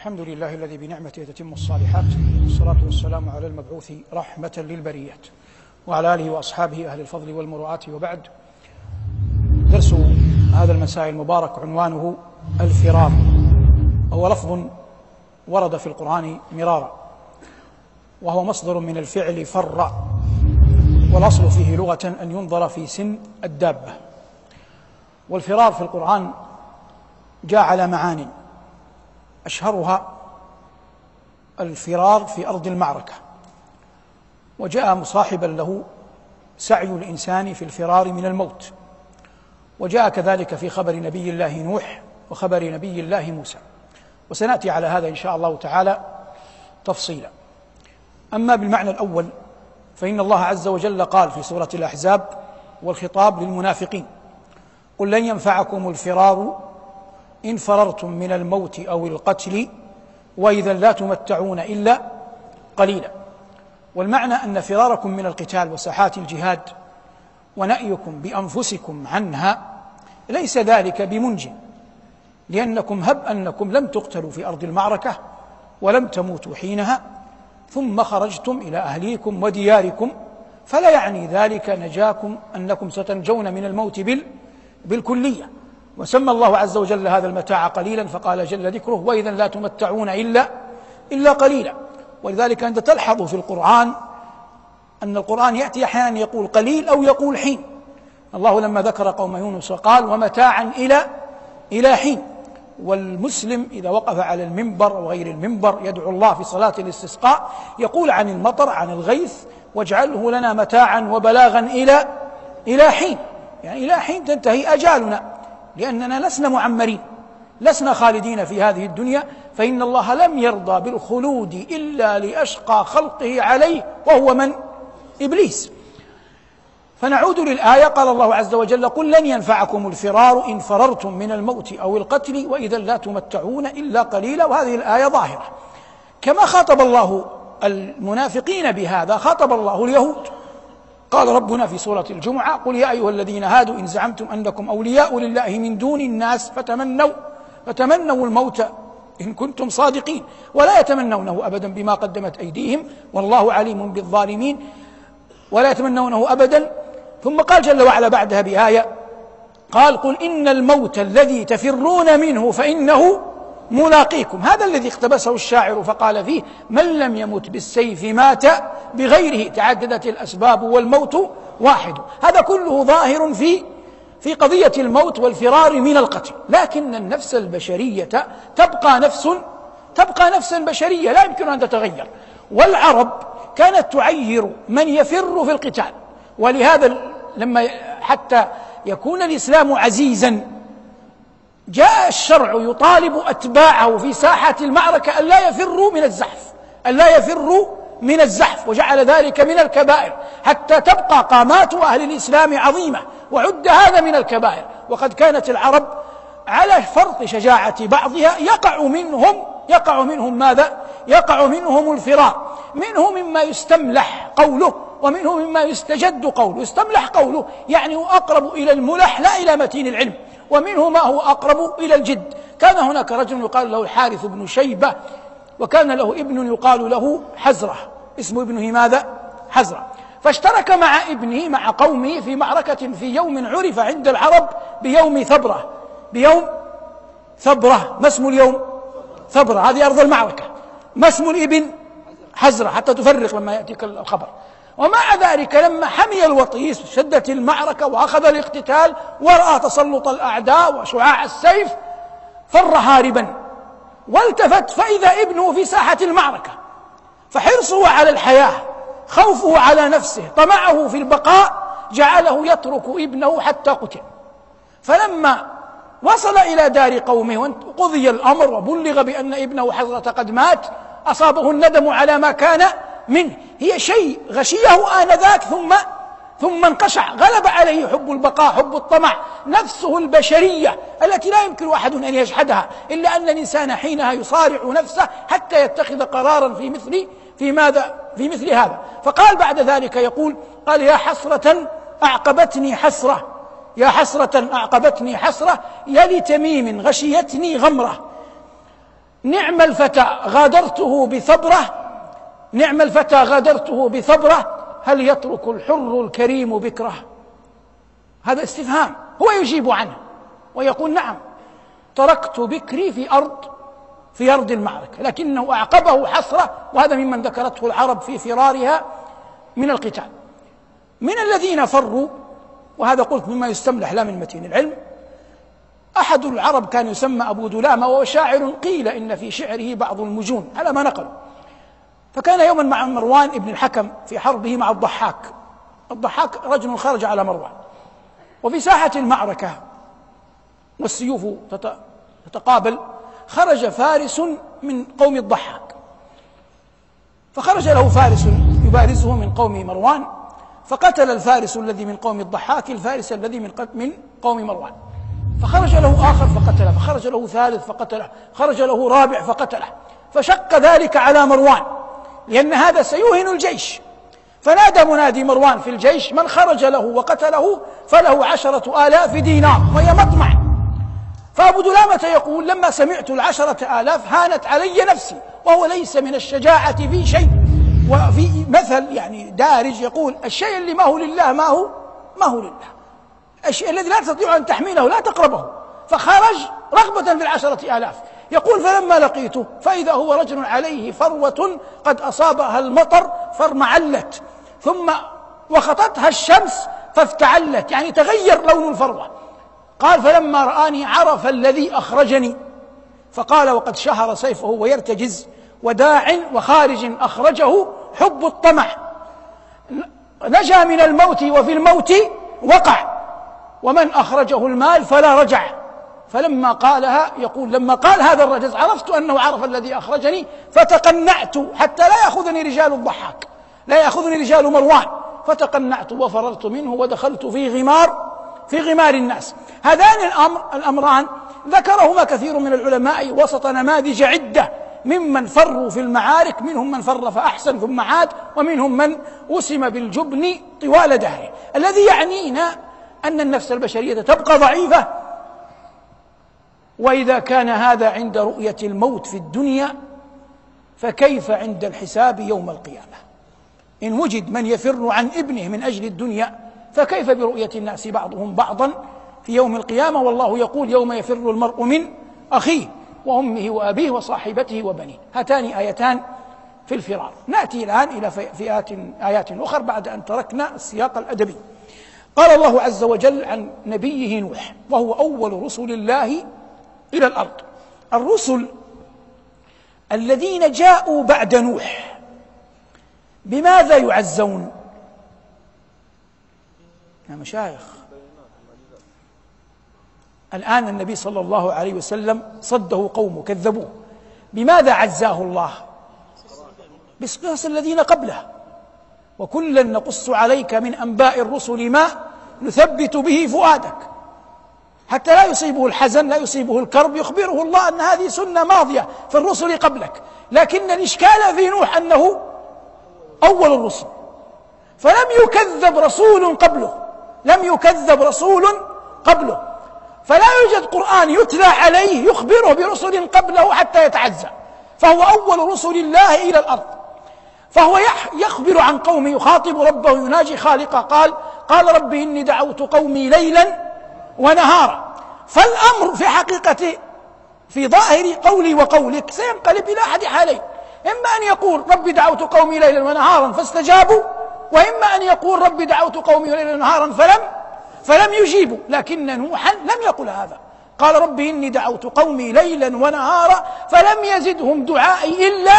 الحمد لله الذي بنعمته تتم الصالحات. والصلاة والسلام على المبعوث رحمة للبريات وعلى آله وأصحابه أهل الفضل والمروءات وبعد. درس هذا المساء المبارك عنوانه الفرار وهو لفظ ورد في القرآن مرارا. وهو مصدر من الفعل فر. والأصل فيه لغة أن ينظر في سن الدابة. والفرار في القرآن جاء على معان. أشهرها الفرار في أرض المعركة. وجاء مصاحبا له سعي الإنسان في الفرار من الموت. وجاء كذلك في خبر نبي الله نوح وخبر نبي الله موسى. وسنأتي على هذا إن شاء الله تعالى تفصيلا. أما بالمعنى الأول فإن الله عز وجل قال في سورة الأحزاب والخطاب للمنافقين قل لن ينفعكم الفرار إن فررتم من الموت أو القتل وإذا لا تمتعون إلا قليلا. والمعنى أن فراركم من القتال وساحات الجهاد ونأيكم بأنفسكم عنها ليس ذلك بمنج لأنكم هب أنكم لم تقتلوا في أرض المعركة ولم تموتوا حينها ثم خرجتم إلى أهليكم ودياركم فلا يعني ذلك نجاكم أنكم ستنجون من الموت بال بالكلية. وسمى الله عز وجل هذا المتاع قليلا فقال جل ذكره وإذا لا تمتعون إلا إلا قليلا. ولذلك أنت تلحظ في القرآن أن القرآن يأتي أحيانا يقول قليل أو يقول حين. الله لما ذكر قوم يونس قال ومتاعا إلى إلى حين. والمسلم إذا وقف على المنبر وغير المنبر يدعو الله في صلاة الاستسقاء يقول عن المطر عن الغيث واجعله لنا متاعا وبلاغا إلى إلى حين. يعني إلى حين تنتهي أجالنا. لأننا لسنا معمرين لسنا خالدين في هذه الدنيا فإن الله لم يرضى بالخلود إلا لأشقى خلقه عليه وهو من؟ إبليس. فنعود للآية قال الله عز وجل قل لن ينفعكم الفرار إن فررتم من الموت أو القتل وإذا لا تمتعون إلا قليلا. وهذه الآية ظاهرة. كما خاطب الله المنافقين بهذا خاطب الله اليهود. قال ربنا في سورة الجمعة قل يا أيها الذين هادوا إن زعمتم أنكم أولياء لله من دون الناس فتمنوا فتمنوا الموت إن كنتم صادقين ولا يتمنونه أبدا بما قدمت أيديهم والله عليم بالظالمين ولا يتمنونه أبدا. ثم قال جل وعلا بعدها بآية قال قل إن الموت الذي تفرون منه فإنه ملاقيكم. هذا الذي اقتبسه الشاعر فقال فيه من لم يمت بالسيف مات بغيره. تعددت الأسباب والموت واحد. هذا كله ظاهر في في قضية الموت والفرار من القتل. لكن النفس البشرية تبقى نفس تبقى نفسا بشرية. لا يمكن أن تتغير. والعرب كانت تعير من يفر في القتال. ولهذا لما حتى يكون الإسلام عزيزا جاء الشرع يطالب أتباعه في ساحة المعركة أن لا يفروا من الزحف أن لا يفروا من الزحف وجعل ذلك من الكبائر حتى تبقى قامات أهل الإسلام عظيمة وعد هذا من الكبائر. وقد كانت العرب على فرط شجاعة بعضها يقع منهم يقع منهم ماذا؟ يقع منهم الفرار منه مما يستملح قوله ومنه مما يستجد قوله. يستملح قوله يعني أقرب إلى الملح لا إلى متين العلم. ومنه ما هو أقرب إلى الجد. كان هناك رجل يقال له الحارث بن شيبة وكان له ابن يقال له حزرة. اسم ابنه ماذا؟ حزرة. فاشترك مع ابنه مع قومه في معركة في يوم عرف عند العرب بيوم ثبرة. بيوم ثبرة. ما اسم اليوم؟ ثبرة. هذه أرض المعركة. ما اسم الإبن؟ حزرة. حتى تفرق لما يأتيك الخبر. ومع ذلك لما حمي الوطيس شدت المعركة وأخذ الاقتتال ورأى تسلط الأعداء وشعاع السيف فر هاربا. والتفت فإذا ابنه في ساحة المعركة فحرصه على الحياة خوفه على نفسه طمعه في البقاء جعله يترك ابنه حتى قتل. فلما وصل إلى دار قومه وقضي الأمر وبلغ بأن ابنه حزرة قد مات أصابه الندم على ما كان منه هي شيء غشيه آنذاك ثم ثم انقشع غلب عليه حب البقاء حب الطمع نفسه البشرية التي لا يمكن أحد أن يجحدها إلا أن الإنسان حينها يصارع نفسه حتى يتخذ قرارا في مثل في ماذا في مثل هذا. فقال بعد ذلك يقول قال يا حسرة أعقبتني حسرة يا حسرة أعقبتني حسرة يا لتميم غشيتني غمرة نعم الفتى غادرته بثبرة نعم الفتى غادرته بثبرة هل يترك الحر الكريم بكرة؟ هذا استفهام هو يجيب عنه ويقول نعم تركت بكري في أرض في أرض المعركة لكنه أعقبه حسرة وهذا ممن ذكرته العرب في فرارها من القتال. من الذين فروا وهذا قلت مما يستملح لا من متين العلم أحد العرب كان يسمى أبو دلامة وهو شاعر قيل إن في شعره بعض المجون على ما نقل. فكان يوما مع مروان ابن الحكم في حربه مع الضحاك. الضحاك رجل خرج على مروان. وفي ساحة المعركة والسيوف تتقابل خرج فارس من قوم الضحاك. فخرج له فارس يبارزه من قوم مروان فقتل الفارس الذي من قوم الضحاك الفارس الذي من من قوم مروان. فخرج له آخر فقتله فخرج له ثالث فقتله خرج له رابع فقتله. فشق ذلك على مروان. لأن هذا سيوهن الجيش. فنادى منادي مروان في الجيش من خرج له وقتله فله عشرة آلاف دينار. وهي مطمع. فأبو دلامة يقول لما سمعت العشرة آلاف هانت علي نفسي وهو ليس من الشجاعة في شيء. وفي مثل يعني دارج يقول الشيء اللي ما هو لله ما هو؟ ما هو لله. الشيء الذي لا تستطيع أن تحمله لا تقربه. فخرج رغبة في العشرة آلاف. يقول فلما لقيته فإذا هو رجل عليه فروة قد أصابها المطر فارمعلت ثم وخطتها الشمس فافتعلت يعني تغير لون الفروة. قال فلما رآني عرف الذي أخرجني. فقال وقد شهر سيفه ويرتجز وداع وخارج أخرجه حب الطمع. نجا من الموت وفي الموت وقع ومن أخرجه المال فلا رجع. فلما قالها يقول لما قال هذا الرجل عرفت أنه عرف الذي أخرجني فتقنعت حتى لا يأخذني رجال الضحاك لا يأخذني رجال مروان فتقنعت وفررت منه ودخلت في غمار في غمار الناس. هذان الأمر الأمران ذكرهما كثير من العلماء وسط نماذج عدة ممن فروا في المعارك منهم من فر فأحسن ثم عاد ومنهم من أسم بالجبن طوال دهره. الذي يعنينا أن النفس البشرية تبقى ضعيفة وإذا كان هذا عند رؤية الموت في الدنيا فكيف عند الحساب يوم القيامة؟ إن وجد من يفر عن ابنه من أجل الدنيا فكيف برؤية الناس بعضهم بعضا في يوم القيامة؟ والله يقول يوم يفر المرء من أخيه وأمه وأبيه وصاحبته وبنيه. هاتان آيتان في الفرار. نأتي الآن إلى فئات آيات أخرى بعد أن تركنا السياق الأدبي. قال الله عز وجل عن نبيه نوح وهو أول رسل الله إلى الأرض. الرسل الذين جاءوا بعد نوح بماذا يعزون؟ يا مشايخ الآن النبي صلى الله عليه وسلم صده قومه كذبوه. بماذا عزاه الله؟ بقصص الذين قبله. وكلا نقص عليك من أنباء الرسل ما نثبت به فؤادك. حتى لا يصيبه الحزن لا يصيبه الكرب يخبره الله أن هذه سنة ماضية في الرسل قبلك. لكن الإشكال في نوح أنه أول الرسل. فلم يكذب رسول قبله. لم يكذب رسول قبله. فلا يوجد قرآن يتلى عليه يخبره برسل قبله حتى يتعزى. فهو أول رسل الله إلى الأرض. فهو يخبر عن قومه يخاطب ربه يناجي خالقه. قال قال رب إني دعوت قومي ليلا ونهارا فالأمر في حقيقة في ظاهر قولي وقولك سينقلب إلى أحد حالين. إما أن يقول رب دعوت قومي ليلا ونهارا فاستجابوا وإما أن يقول رب دعوت قومي ليلا ونهارا فلم فلم يجيبوا. لكن نوحا لم يقل هذا. قال رب إني دعوت قومي ليلا ونهارا فلم يزدهم دعائي إلا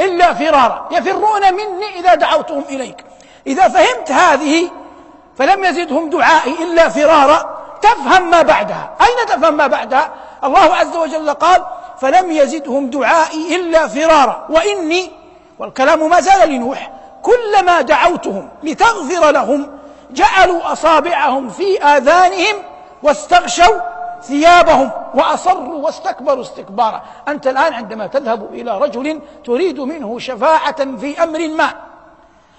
إلا فرارا. يفرون مني إذا دعوتهم إليك. إذا فهمت هذه فلم يزدهم دعائي إلا فرارا تفهم ما بعدها. أين تفهم ما بعدها؟ الله عز وجل قال فلم يزدهم دعائي إلا فرارا. وإني والكلام ما زال لنوح كلما دعوتهم لتغفر لهم جعلوا أصابعهم في آذانهم واستغشوا ثيابهم وأصروا واستكبروا استكبارا. أنت الآن عندما تذهب إلى رجل تريد منه شفاعة في أمر ما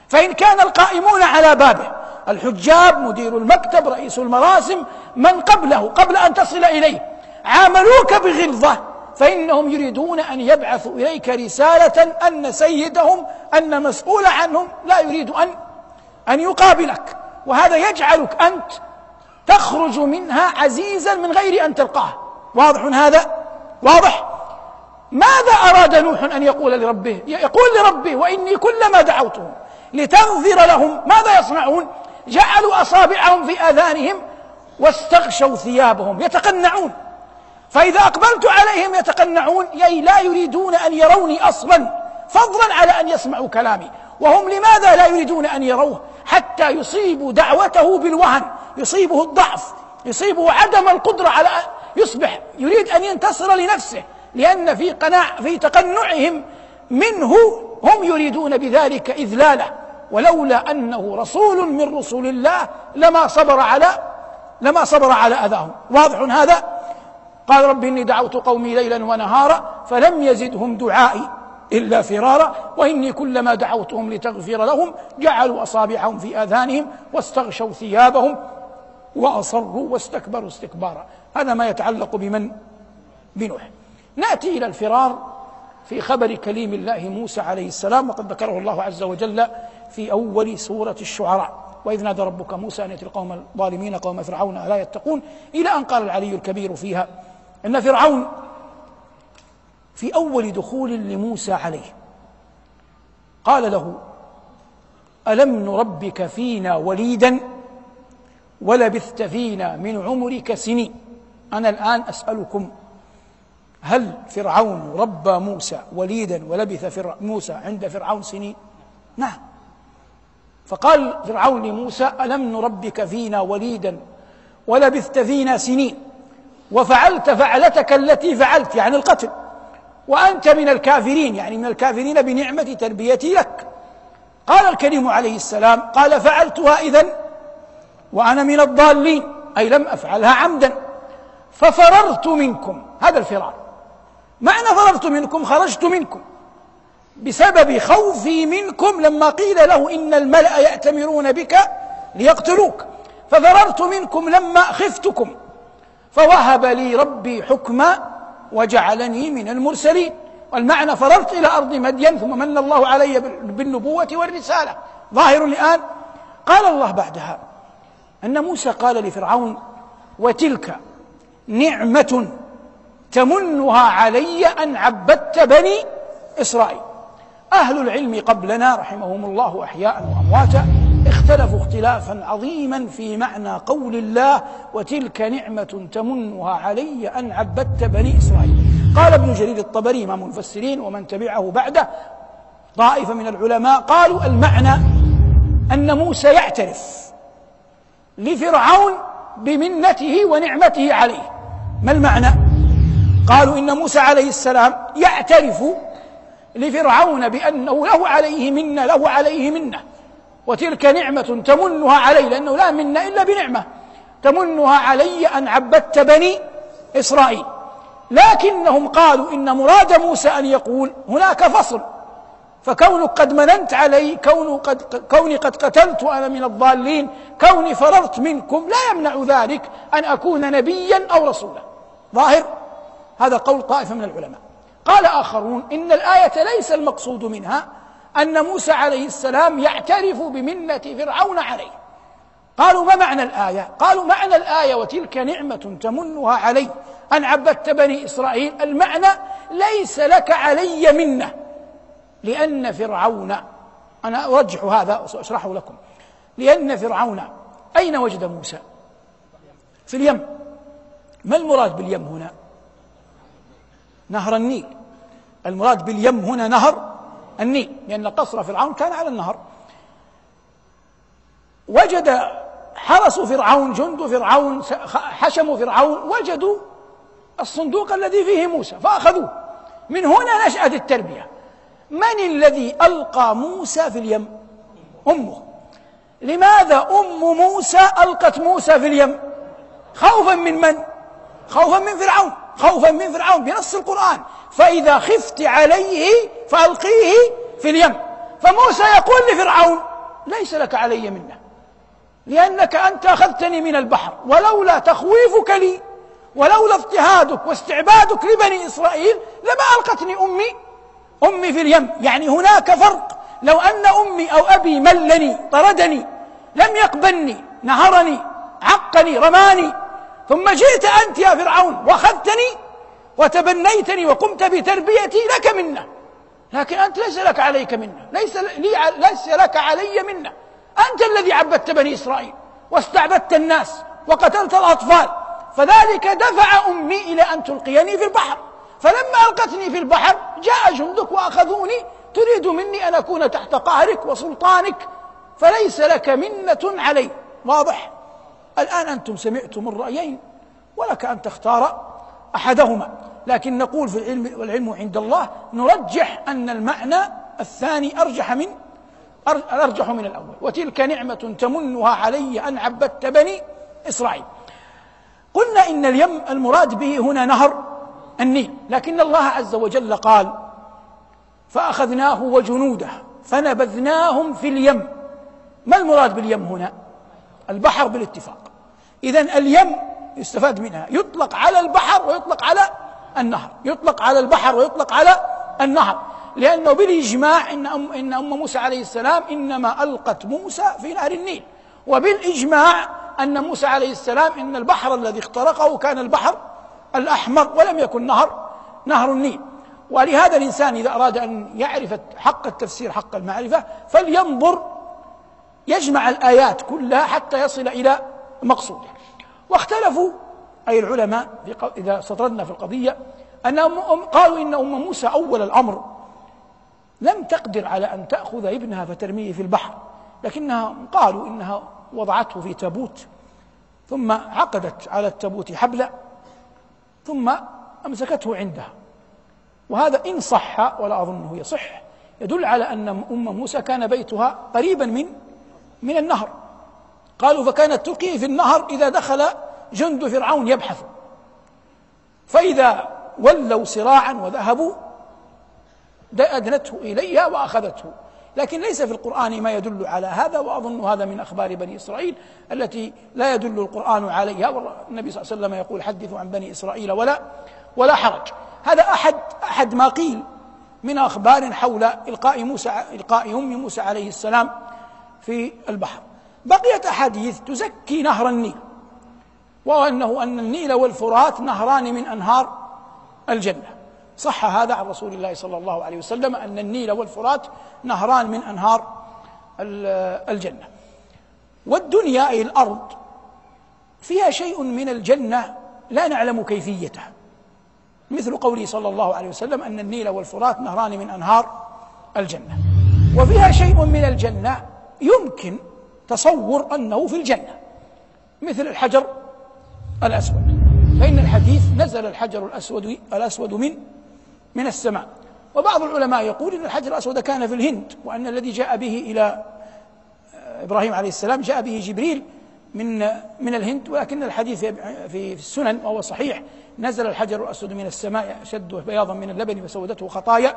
فإن كان القائمون على بابه الحجاب مدير المكتب رئيس المراسم من قبله قبل أن تصل إليه. عاملوك بغلظة فإنهم يريدون أن يبعثوا إليك رسالة أن سيدهم أن مسؤول عنهم لا يريد أن أن يقابلك. وهذا يجعلك أنت تخرج منها عزيزا من غير أن تلقاه. واضح هذا؟ واضح؟ ماذا أراد نوح أن يقول لربه؟ يقول لربه وإني كلما دعوتهم لتغفر لهم ماذا يصنعون؟ جعلوا أصابعهم في آذانهم واستغشوا ثيابهم. يتقنعون. فإذا أقبلت عليهم يتقنعون. أي لا يريدون أن يروني أصلا فضلا على أن يسمعوا كلامي. وهم لماذا لا يريدون أن يروه؟ حتى يصيبوا دعوته بالوهن. يصيبه الضعف. يصيبه عدم القدرة على يصبح. يريد أن ينتصر لنفسه. لأن في قناع في تقنعهم منه هم يريدون بذلك إذلاله. ولولا أنه رسول من رسول الله لما صبر على لما صبر على أذاهم. واضح هذا؟ قال رب إني دعوت قومي ليلا ونهارا فلم يزدهم دعائي إلا فرارا وإني كلما دعوتهم لتغفر لهم جعلوا أصابعهم في آذانهم واستغشوا ثيابهم وأصروا واستكبروا استكبارا. هذا ما يتعلق بمن؟ بنوح. نأتي إلى الفرار في خبر كليم الله موسى عليه السلام وقد ذكره الله عز وجل في أول سورة الشعراء. وإذ نادى ربك موسى أن يأتي القوم الظالمين قوم فرعون ألا يتقون؟ إلى أن قال العلي الكبير فيها إن فرعون في أول دخول لموسى عليه. قال له ألم نربك فينا وليدا ولبثت فينا من عمرك سنين؟ أنا الآن أسألكم هل فرعون ربى موسى وليدا ولبث موسى عند فرعون سنين؟ نعم. فقال فرعون لموسى ألم نربك فينا وليدا ولبثت فينا سنين؟ وفعلت فعلتك التي فعلت يعني القتل. وأنت من الكافرين يعني من الكافرين بنعمة تربيتي لك. قال الكريم عليه السلام قال فعلتها إذن وأنا من الضالين أي لم أفعلها عمدا. ففررت منكم هذا الفرار. معنى فررت منكم خرجت منكم. بسبب خوفي منكم لما قيل له إن الملأ يأتمرون بك ليقتلوك. ففررت منكم لما خفتكم. فوهب لي ربي حكما وجعلني من المرسلين. والمعنى فررت إلى أرض مدين ثم من الله علي بالنبوة والرسالة. ظاهر الآن. قال الله بعدها أن موسى قال لفرعون وتلك نعمة تمنها علي أن عبدت بني إسرائيل. أهل العلم قبلنا رحمهم الله أحياء وأمواتا اختلفوا اختلافا عظيما في معنى قول الله وتلك نعمة تمنها علي أن عبدت بني إسرائيل. قال ابن جرير الطبري إمام المفسرين ومن تبعه بعده طائفة من العلماء قالوا المعنى أن موسى يعترف لفرعون بمنته ونعمته عليه. ما المعنى؟ قالوا إن موسى عليه السلام يعترف لفرعون بأنه له عليه منة له عليه منة. وتلك نعمة تمنها علي لأنه لا منة إلا بنعمة. تمنها علي أن عبدت بني إسرائيل. لكنهم قالوا إن مراد موسى أن يقول هناك فصل. فكونك قد مننت علي كون قد كوني قد قتلت أنا من الضالين كوني فررت منكم لا يمنع ذلك أن أكون نبيا أو رسولا. ظاهر؟ هذا قول طائفة من العلماء. قال آخرون إن الآية ليس المقصود منها أن موسى عليه السلام يعترف بمنة فرعون عليه. قالوا ما معنى الآية؟ قالوا معنى الآية وتلك نعمة تمنها علي أن عبدت بني إسرائيل. المعنى ليس لك علي منة لأن فرعون أنا أرجح هذا وسأشرحه لكم. لأن فرعون أين وجد موسى؟ في اليم. ما المراد باليم هنا؟ نهر النيل. المراد باليم هنا نهر النيل لأن قصر فرعون كان على النهر. وجد حرس فرعون جند فرعون حشموا فرعون وجدوا الصندوق الذي فيه موسى فأخذوه. من هنا نشأت التربية. من الذي ألقى موسى في اليم؟ أمه. لماذا أم موسى ألقت موسى في اليم؟ خوفا من من؟ خوفا من فرعون. خوفا من فرعون بنص القرآن. فإذا خفت عليه فألقيه في اليم. فموسى يقول لفرعون ليس لك علي منة لأنك أنت أخذتني من البحر ولولا تخويفك لي ولولا اضطهادك واستعبادك لبني إسرائيل لما ألقتني أمي أمي في اليم. يعني هناك فرق. لو أن أمي أو أبي ملني طردني لم يقبلني نهرني عقني رماني ثم جئت أنت يا فرعون وأخذتني وتبنيتني وقمت بتربيتي لك منه لكن أنت ليس لك عليك منه ليس لي ليس لك علي منه أنت الذي عبدت بني إسرائيل واستعبدت الناس وقتلت الأطفال. فذلك دفع أمي إلى أن تلقيني في البحر. فلما ألقتني في البحر جاء جندك وأخذوني. تريد مني أن أكون تحت قهرك وسلطانك. فليس لك منة علي. واضح؟ الآن أنتم سمعتم الرأيين. ولك أن تختار أحدهما. لكن نقول في العلم والعلم عند الله نرجح أن المعنى الثاني أرجح من أرجح من الأول. وتلك نعمة تمنها علي أن عبدت بني إسرائيل. قلنا إن اليم المراد به هنا نهر النيل. لكن الله عز وجل قال فأخذناه وجنوده فنبذناهم في اليم. ما المراد باليم هنا؟ البحر بالاتفاق. إذا اليم يستفاد منها. يطلق على البحر ويطلق على النهر. يطلق على البحر ويطلق على النهر. لأنه بالإجماع إن أم, إن أم موسى عليه السلام إنما ألقت موسى في نهر النيل. وبالإجماع أن موسى عليه السلام إن البحر الذي اخترقه كان البحر الأحمر ولم يكن نهر نهر النيل. ولهذا الإنسان إذا أراد أن يعرف حق التفسير حق المعرفة فلينظر يجمع الآيات كلها حتى يصل إلى مقصوده. واختلفوا أي العلماء إذا استطردنا في القضية أنهم قالوا إن أم موسى أول الأمر. لم تقدر على أن تأخذ ابنها فترميه في البحر لكنها قالوا إنها وضعته في تابوت. ثم عقدت على التابوت حبلا ثم أمسكته عندها. وهذا إن صح ولا أظنه يصح يدل على أن أم موسى كان بيتها قريبا من من النهر. قالوا فكانت تلقيه في النهر إذا دخل جند فرعون يبحث. فإذا ولوا سراعا وذهبوا أدنته إليها وأخذته. لكن ليس في القرآن ما يدل على هذا وأظن هذا من أخبار بني إسرائيل التي لا يدل القرآن عليها. والنبي صلى الله عليه وسلم يقول حدثوا عن بني إسرائيل ولا ولا حرج. هذا أحد أحد ما قيل من أخبار حول إلقاء موسى إلقاء أم موسى عليه السلام في البحر. بقيت أحاديث تزكي نهر النيل. وأنه أن النيل والفرات نهران من أنهار الجنة. صح هذا عن رسول الله صلى الله عليه وسلم أن النيل والفرات نهران من أنهار الجنة. والدنيا أي الأرض فيها شيء من الجنة لا نعلم كيفيته مثل قوله صلى الله عليه وسلم أن النيل والفرات نهران من أنهار الجنة. وفيها شيء من الجنة يمكن تصور أنه في الجنة. مثل الحجر الأسود. فإن الحديث نزل الحجر الأسود الأسود من من السماء. وبعض العلماء يقول إن الحجر الأسود كان في الهند وأن الذي جاء به إلى إبراهيم عليه السلام جاء به جبريل من من الهند ولكن الحديث في السنن وهو صحيح. نزل الحجر الأسود من السماء أشد بياضا من اللبن فسودته خطايا.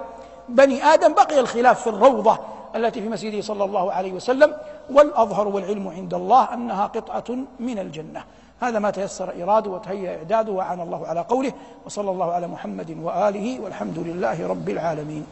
بني آدم بقي الخلاف في الروضة التي في مسجده صلى الله عليه وسلم. والأظهر والعلم عند الله أنها قطعة من الجنة. هذا ما تيسر إراده وتهيأ إعداده وعان الله على قوله وصلى الله على محمد وآله والحمد لله رب العالمين.